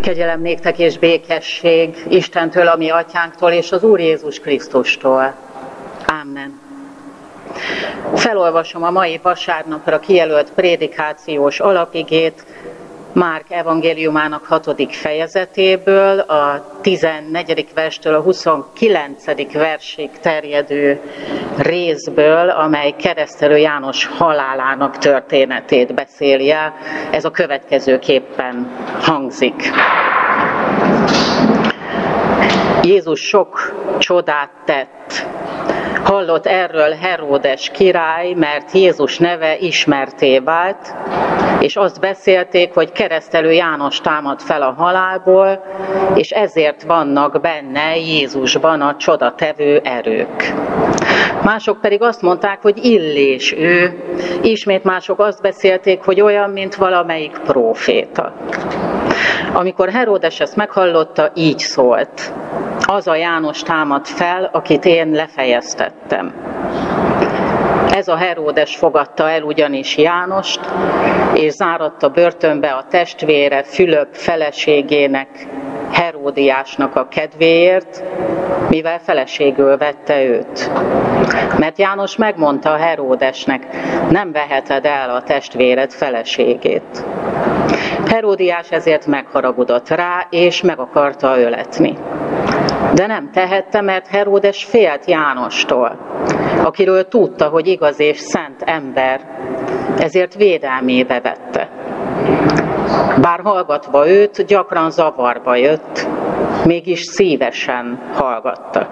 Kegyelem néktek és békesség Istentől, ami atyánktól és az Úr Jézus Krisztustól. Amen. Felolvasom a mai vasárnapra kijelölt prédikációs alapigét, Márk evangéliumának hatodik fejezetéből, a 14. verstől a 29. versig terjedő részből, amely keresztelő János halálának történetét beszéli el. Ez a következőképpen hangzik. Jézus sok csodát tett, Hallott erről Heródes király, mert Jézus neve ismerté vált, és azt beszélték, hogy keresztelő János támad fel a halálból, és ezért vannak benne Jézusban a csodatevő erők. Mások pedig azt mondták, hogy illés ő, ismét mások azt beszélték, hogy olyan, mint valamelyik próféta. Amikor Heródes ezt meghallotta, így szólt. Az a János támad fel, akit én lefejeztettem. Ez a Heródes fogadta el ugyanis Jánost, és záratta börtönbe a testvére Fülöp feleségének, Heródiásnak a kedvéért, mivel feleségül vette őt. Mert János megmondta Heródesnek, nem veheted el a testvéred feleségét. Heródiás ezért megharagudott rá, és meg akarta öletni. De nem tehette, mert Heródes félt Jánostól, akiről tudta, hogy igaz és szent ember, ezért védelmébe vette. Bár hallgatva őt, gyakran zavarba jött, mégis szívesen hallgatta.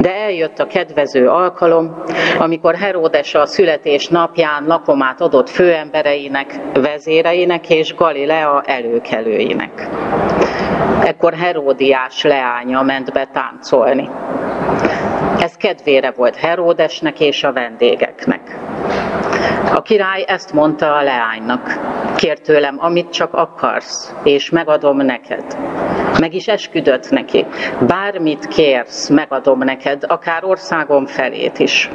De eljött a kedvező alkalom, amikor Heródes a születés napján lakomát adott főembereinek, vezéreinek és Galilea előkelőinek. Ekkor Heródiás leánya ment be táncolni. Ez kedvére volt Heródesnek és a vendégeknek. A király ezt mondta a leánynak. Kér tőlem, amit csak akarsz, és megadom neked. Meg is esküdött neki. Bármit kérsz, megadom neked, akár országom felét is.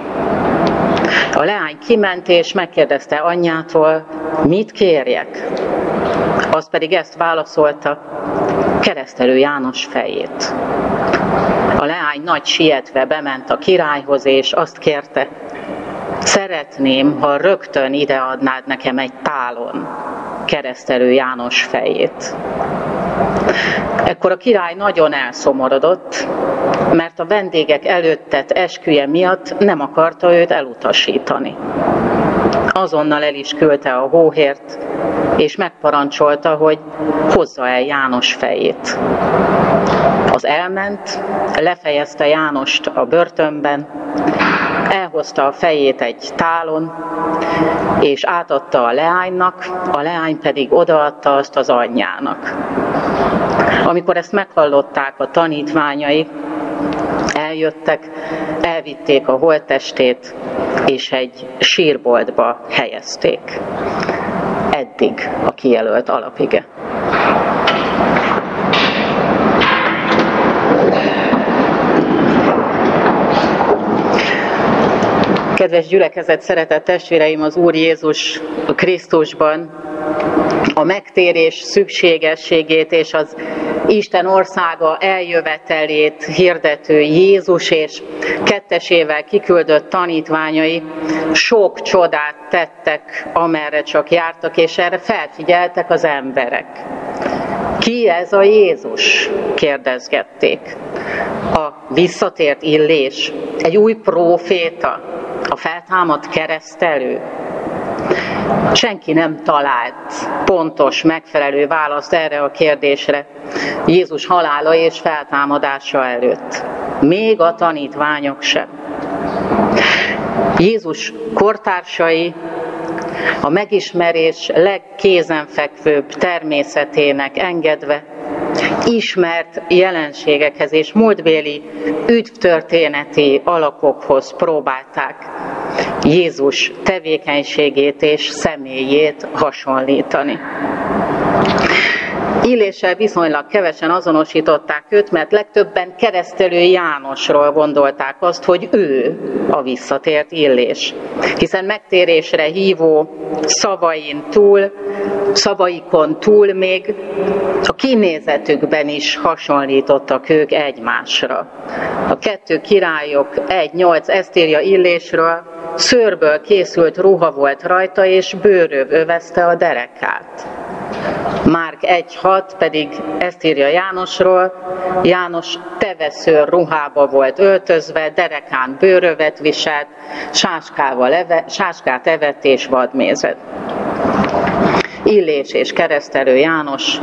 A leány kiment és megkérdezte anyjától, mit kérjek? Az pedig ezt válaszolta, keresztelő János fejét. A leány nagy sietve bement a királyhoz, és azt kérte, szeretném, ha rögtön ideadnád nekem egy tálon keresztelő János fejét. Ekkor a király nagyon elszomorodott, mert a vendégek előttet esküje miatt nem akarta őt elutasítani. Azonnal el is küldte a hóhért, és megparancsolta, hogy hozza el János fejét. Az elment, lefejezte Jánost a börtönben, elhozta a fejét egy tálon, és átadta a leánynak, a leány pedig odaadta azt az anyjának. Amikor ezt meghallották a tanítványai, eljöttek, elvitték a holttestét, és egy sírboltba helyezték. Eddig a kijelölt alapige. Kedves gyülekezet, szeretett testvéreim az Úr Jézus Krisztusban, a megtérés szükségességét és az Isten országa eljövetelét hirdető Jézus és kettesével kiküldött tanítványai sok csodát tettek, amerre csak jártak, és erre felfigyeltek az emberek. Ki ez a Jézus? kérdezgették. A visszatért illés, egy új próféta, a feltámadt keresztelő. Senki nem talált pontos, megfelelő választ erre a kérdésre Jézus halála és feltámadása előtt. Még a tanítványok sem. Jézus kortársai a megismerés legkézenfekvőbb természetének engedve ismert jelenségekhez és múltbéli ügytörténeti alakokhoz próbálták Jézus tevékenységét és személyét hasonlítani. Illéssel viszonylag kevesen azonosították őt, mert legtöbben keresztelő Jánosról gondolták azt, hogy ő a visszatért Illés. Hiszen megtérésre hívó szavain túl, szavaikon túl még a kinézetükben is hasonlítottak ők egymásra. A kettő királyok egy-nyolc ezt írja Illésről, szőrből készült ruha volt rajta, és bőröv övezte a derekát. Márk 1.6 pedig ezt írja Jánosról, János teveszőr ruhába volt öltözve, derekán bőrövet viselt, sáskával eve, sáskát evett és vadmézet. Illés és keresztelő János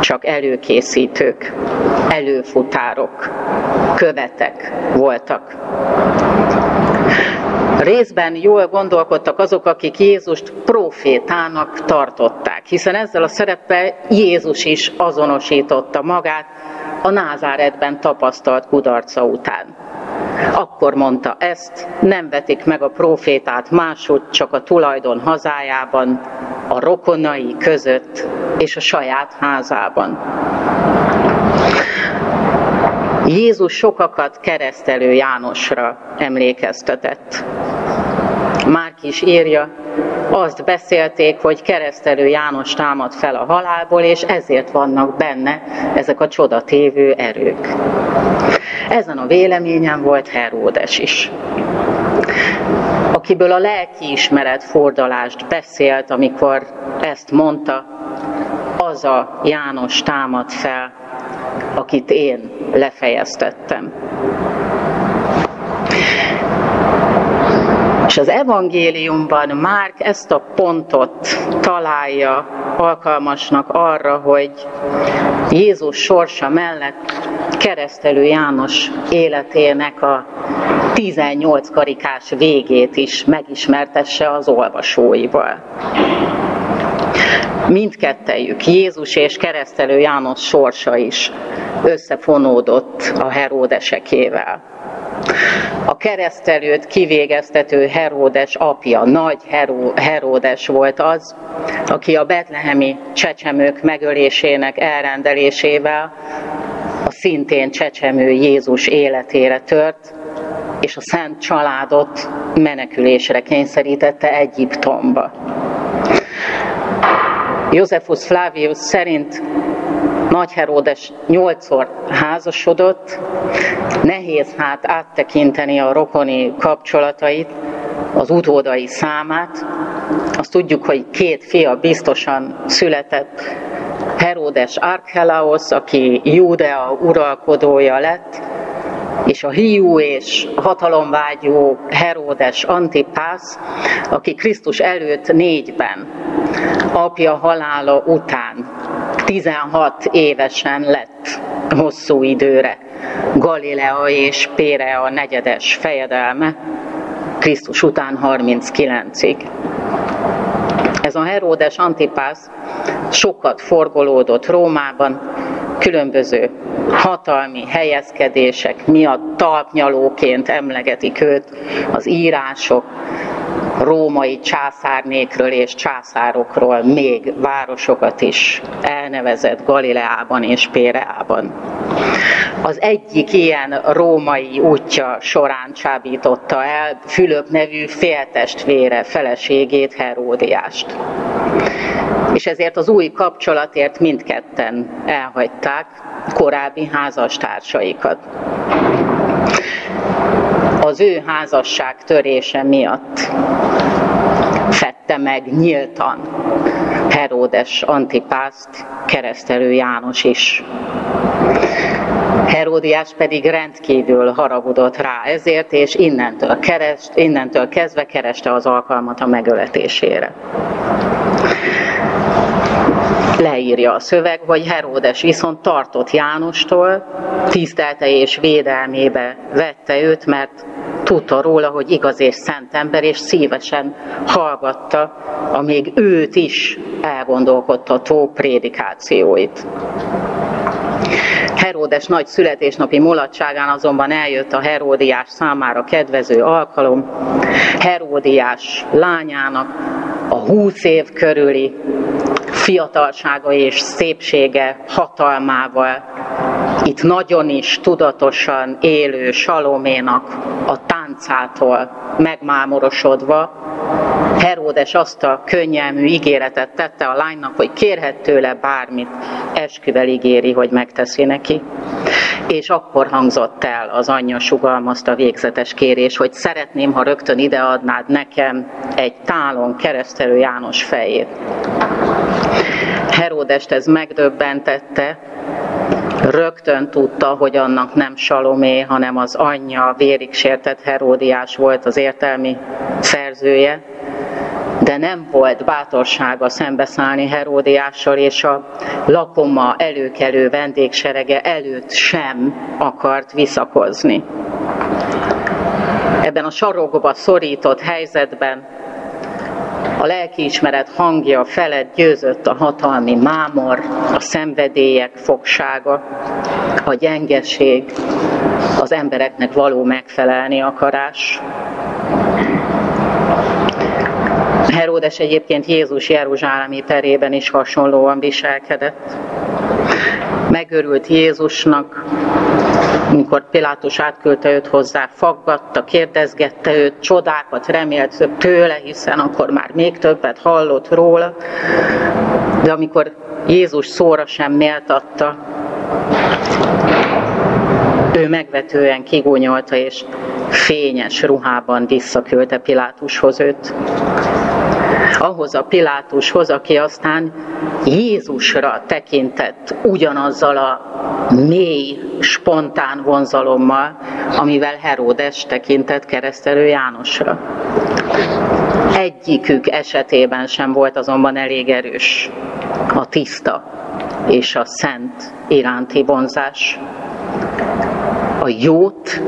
csak előkészítők, előfutárok, követek voltak. Részben jól gondolkodtak azok, akik Jézust profétának tartották, hiszen ezzel a szereppel Jézus is azonosította magát a Názáretben tapasztalt kudarca után. Akkor mondta ezt, nem vetik meg a profétát máshogy, csak a tulajdon hazájában, a rokonai között és a saját házában. Jézus sokakat keresztelő Jánosra emlékeztetett. Is írja, azt beszélték, hogy keresztelő János támad fel a halálból, és ezért vannak benne ezek a csodatévő erők. Ezen a véleményen volt Heródes is akiből a lelki ismeret fordalást beszélt, amikor ezt mondta, az a János támad fel, akit én lefejeztettem. És az evangéliumban Márk ezt a pontot találja alkalmasnak arra, hogy Jézus sorsa mellett keresztelő János életének a 18 karikás végét is megismertesse az olvasóival. Mindkettejük, Jézus és keresztelő János sorsa is összefonódott a Heródesekével. A keresztelőt kivégeztető Heródes apja, nagy Heró, Heródes volt az, aki a betlehemi csecsemők megölésének elrendelésével a szintén csecsemő Jézus életére tört, és a szent családot menekülésre kényszerítette Egyiptomba. Józsefus Flavius szerint nagy Heródes nyolcszor házasodott, nehéz hát áttekinteni a rokoni kapcsolatait, az utódai számát. Azt tudjuk, hogy két fia biztosan született, Heródes Archelaos, aki Júdea uralkodója lett, és a hiú és hatalomvágyó Heródes Antipász, aki Krisztus előtt négyben, apja halála után 16 évesen lett hosszú időre Galilea és Pérea negyedes fejedelme, Krisztus után 39-ig. Ez a Heródes Antipász sokat forgolódott Rómában, különböző hatalmi helyezkedések miatt talpnyalóként emlegetik őt az írások, római császárnékről és császárokról még városokat is elnevezett Galileában és Péreában. Az egyik ilyen római útja során csábította el Fülöp nevű féltestvére feleségét, Heródiást. És ezért az új kapcsolatért mindketten elhagyták korábbi házastársaikat az ő házasság törése miatt fette meg nyíltan Heródes Antipászt, keresztelő János is. Heródiás pedig rendkívül haragudott rá ezért, és innentől, kerest, innentől kezdve kereste az alkalmat a megöletésére leírja a szöveg, hogy Heródes viszont tartott Jánostól, tisztelte és védelmébe vette őt, mert tudta róla, hogy igaz és szent ember, és szívesen hallgatta a még őt is elgondolkodtató prédikációit. Heródes nagy születésnapi mulatságán azonban eljött a Heródiás számára kedvező alkalom. Heródiás lányának a húsz év körüli fiatalsága és szépsége hatalmával, itt nagyon is tudatosan élő Saloménak a táncától megmámorosodva, Heródes azt a könnyelmű ígéretet tette a lánynak, hogy kérhet tőle bármit, esküvel ígéri, hogy megteszi neki. És akkor hangzott el az anyja sugalmazta végzetes kérés, hogy szeretném, ha rögtön ideadnád nekem egy tálon keresztelő János fejét. Heródest ez megdöbbentette, rögtön tudta, hogy annak nem Salomé, hanem az anyja, vérig sértett Heródiás volt az értelmi szerzője, de nem volt bátorsága szembeszállni Heródiással, és a lakoma előkelő vendégserege előtt sem akart visszakozni. Ebben a sarokba szorított helyzetben a lelkiismeret hangja felett győzött a hatalmi mámor, a szenvedélyek fogsága, a gyengeség, az embereknek való megfelelni akarás. Heródes egyébként Jézus Jeruzsálemi perében is hasonlóan viselkedett. Megörült Jézusnak, amikor Pilátus átküldte őt hozzá, faggatta, kérdezgette őt, csodákat remélt tőle, hiszen akkor már még többet hallott róla. De amikor Jézus szóra sem méltatta, ő megvetően kigúnyolta, és fényes ruhában visszaküldte Pilátushoz őt ahhoz a Pilátushoz, aki aztán Jézusra tekintett ugyanazzal a mély, spontán vonzalommal, amivel Heródes tekintett keresztelő Jánosra. Egyikük esetében sem volt azonban elég erős a tiszta és a szent iránti vonzás. A jót,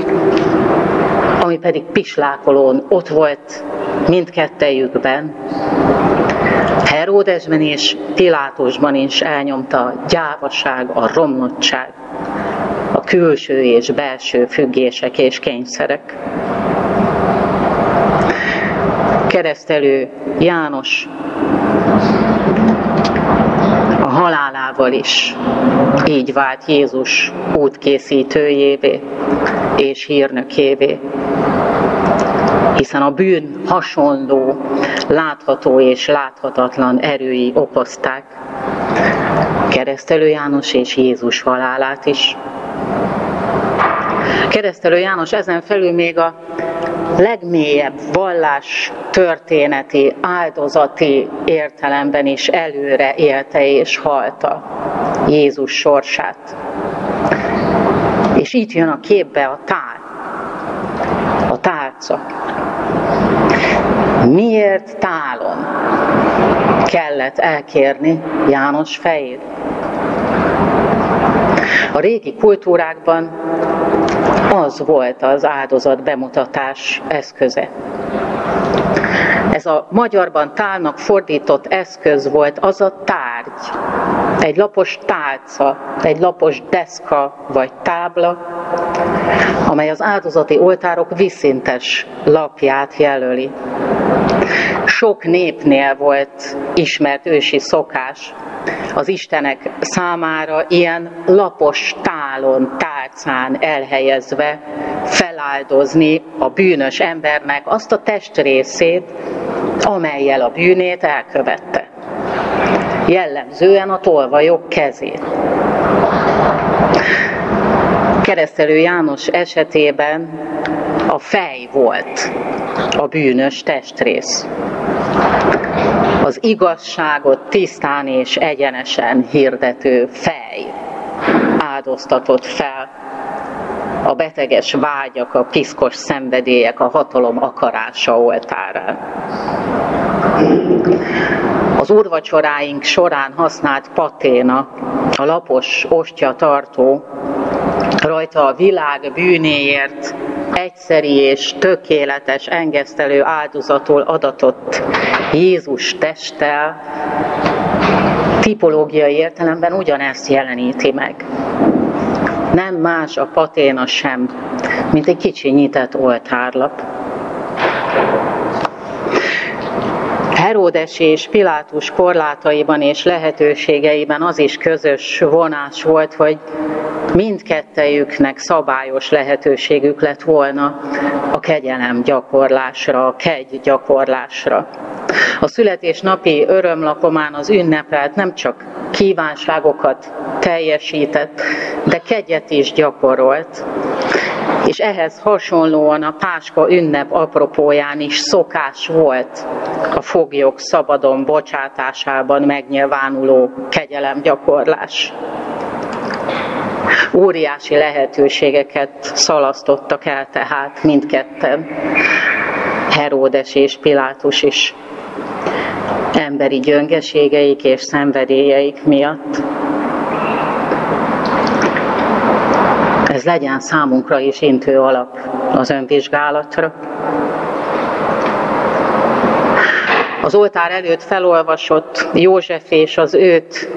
ami pedig pislákolón ott volt mindkettejükben, Heródesben és Pilátusban is elnyomta a gyávaság, a romlottság, a külső és belső függések és kényszerek. Keresztelő János a halálával is így vált Jézus útkészítőjévé és hírnökévé hiszen a bűn hasonló, látható és láthatatlan erői okozták Keresztelő János és Jézus halálát is. Keresztelő János ezen felül még a legmélyebb vallás történeti, áldozati értelemben is előre élte és halta Jézus sorsát. Itt jön a képbe a tár, a tálca. Miért tálon kellett elkérni János fejét? A régi kultúrákban az volt az áldozat bemutatás eszköze. Ez a magyarban tálnak fordított eszköz volt az a tárgy, egy lapos tálca, egy lapos deszka vagy tábla, amely az áldozati oltárok viszintes lapját jelöli. Sok népnél volt ismert ősi szokás az Istenek számára ilyen lapos tálon, tálcán elhelyezve feláldozni a bűnös embernek azt a testrészét, amelyel a bűnét elkövette. Jellemzően a tolvajok kezét. Keresztelő János esetében a fej volt a bűnös testrész. Az igazságot tisztán és egyenesen hirdető fej áldoztatott fel a beteges vágyak, a piszkos szenvedélyek, a hatalom akarása oltárán. Az úrvacsoráink során használt paténa, a lapos ostya tartó, rajta a világ bűnéért egyszeri és tökéletes engesztelő áldozatul adatott Jézus testtel tipológiai értelemben ugyanezt jeleníti meg. Nem más a paténa sem, mint egy kicsi nyitett oltárlap. Heródes és Pilátus korlátaiban és lehetőségeiben az is közös vonás volt, hogy mindkettejüknek szabályos lehetőségük lett volna a kegyelem gyakorlásra, a kegy gyakorlásra. A születésnapi örömlakomán az ünnepelt nem csak kívánságokat teljesített, de kegyet is gyakorolt. És ehhez hasonlóan a Páska ünnep apropóján is szokás volt a foglyok szabadon bocsátásában megnyilvánuló kegyelemgyakorlás. Óriási lehetőségeket szalasztottak el tehát mindketten, Heródes és Pilátus is emberi gyöngeségeik és szenvedélyeik miatt. Ez legyen számunkra is intő alap az önvizsgálatra. Az oltár előtt felolvasott József és az őt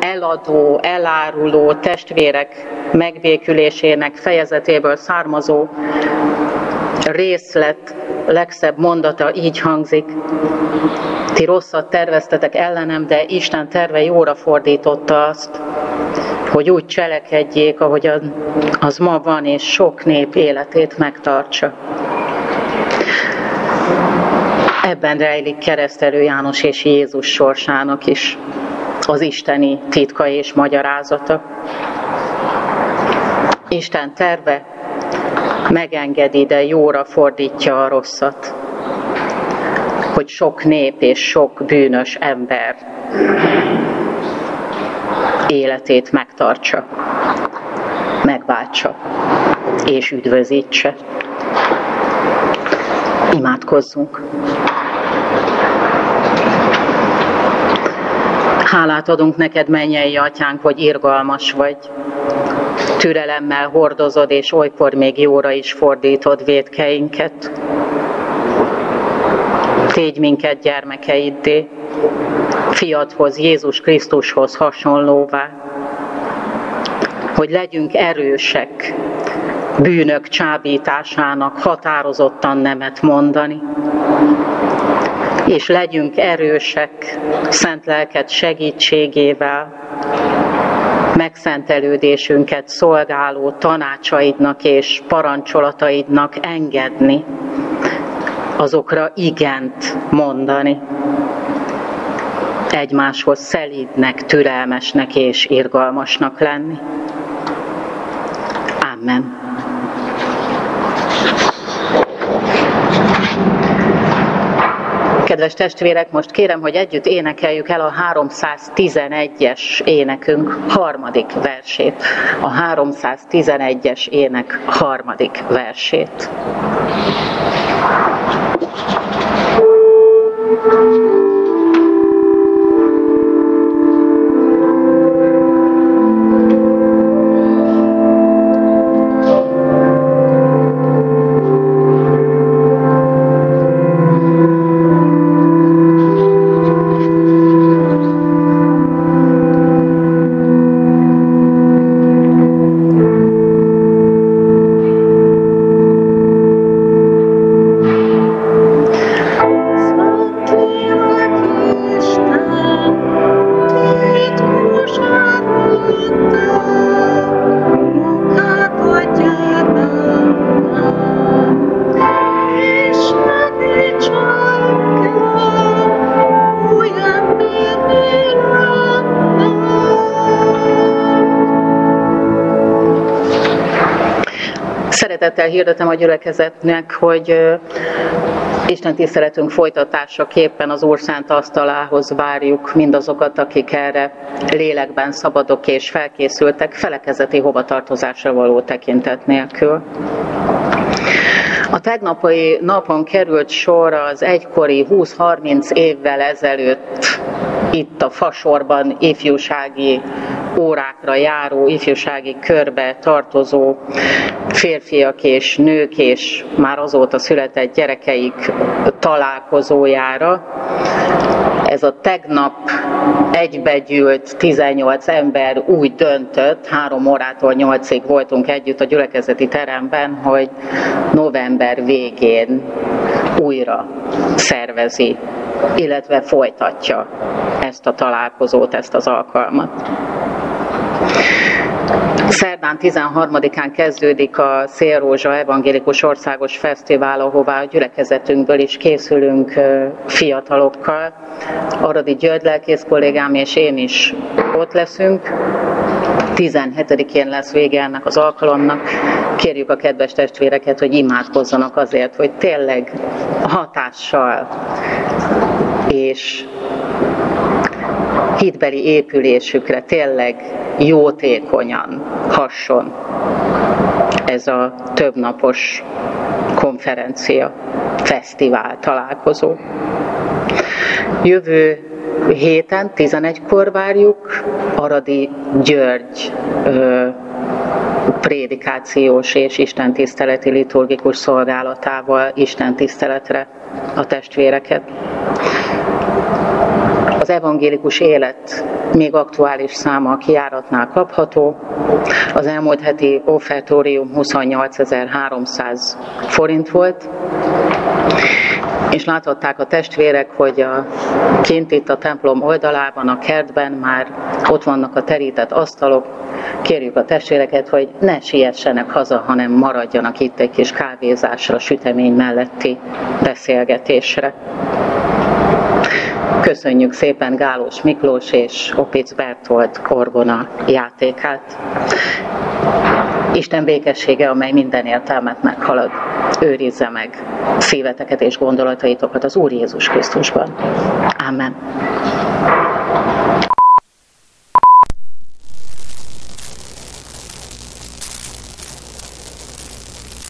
eladó, eláruló testvérek megbékülésének fejezetéből származó részlet legszebb mondata így hangzik. Ti rosszat terveztetek ellenem, de Isten terve jóra fordította azt, hogy úgy cselekedjék, ahogy az ma van, és sok nép életét megtartsa. Ebben rejlik keresztelő János és Jézus sorsának is az isteni titka és magyarázata. Isten terve megengedi, de jóra fordítja a rosszat. Hogy sok nép és sok bűnös ember életét megtartsa, megváltsa és üdvözítse. Imádkozzunk! Hálát adunk neked, mennyei atyánk, hogy irgalmas vagy, türelemmel hordozod, és olykor még jóra is fordítod védkeinket. Tégy minket gyermekeiddé, fiadhoz, Jézus Krisztushoz hasonlóvá, hogy legyünk erősek, bűnök csábításának határozottan nemet mondani, és legyünk erősek szent lelket segítségével, megszentelődésünket szolgáló tanácsaidnak és parancsolataidnak engedni, azokra igent mondani, egymáshoz szelídnek, türelmesnek és irgalmasnak lenni. Amen. Kedves testvérek, most kérem, hogy együtt énekeljük el a 311-es énekünk harmadik versét. A 311-es ének harmadik versét. Thank you. Szeretettel hirdetem a gyülekezetnek, hogy Isten tiszteletünk folytatásaképpen az Úr Szent asztalához várjuk mindazokat, akik erre lélekben szabadok és felkészültek, felekezeti hovatartozásra való tekintet nélkül. A tegnapai napon került sor az egykori 20-30 évvel ezelőtt itt a Fasorban ifjúsági órákra járó, ifjúsági körbe tartozó férfiak és nők és már azóta született gyerekeik találkozójára. Ez a tegnap egybegyűlt 18 ember úgy döntött, három órától nyolcig voltunk együtt a gyülekezeti teremben, hogy november végén újra szervezi illetve folytatja ezt a találkozót, ezt az alkalmat. Szerdán 13-án kezdődik a Szélrózsa Evangélikus Országos Fesztivál, ahová a gyülekezetünkből is készülünk fiatalokkal. Aradi György lelkész kollégám és én is ott leszünk. 17-én lesz vége ennek az alkalomnak. Kérjük a kedves testvéreket, hogy imádkozzanak azért, hogy tényleg hatással és hitbeli épülésükre tényleg jótékonyan hasson ez a többnapos konferencia, fesztivál, találkozó. Jövő héten, 11-kor várjuk Aradi György ö, prédikációs és istentiszteleti liturgikus szolgálatával istentiszteletre a testvéreket az evangélikus élet még aktuális száma a kiáratnál kapható. Az elmúlt heti offertórium 28.300 forint volt, és láthatták a testvérek, hogy a, kint itt a templom oldalában, a kertben már ott vannak a terített asztalok. Kérjük a testvéreket, hogy ne siessenek haza, hanem maradjanak itt egy kis kávézásra, sütemény melletti beszélgetésre. Köszönjük szépen Gálos Miklós és Opic Bertolt Korgona játékát. Isten békessége, amely minden értelmet meghalad, őrizze meg szíveteket és gondolataitokat az Úr Jézus Krisztusban. Amen.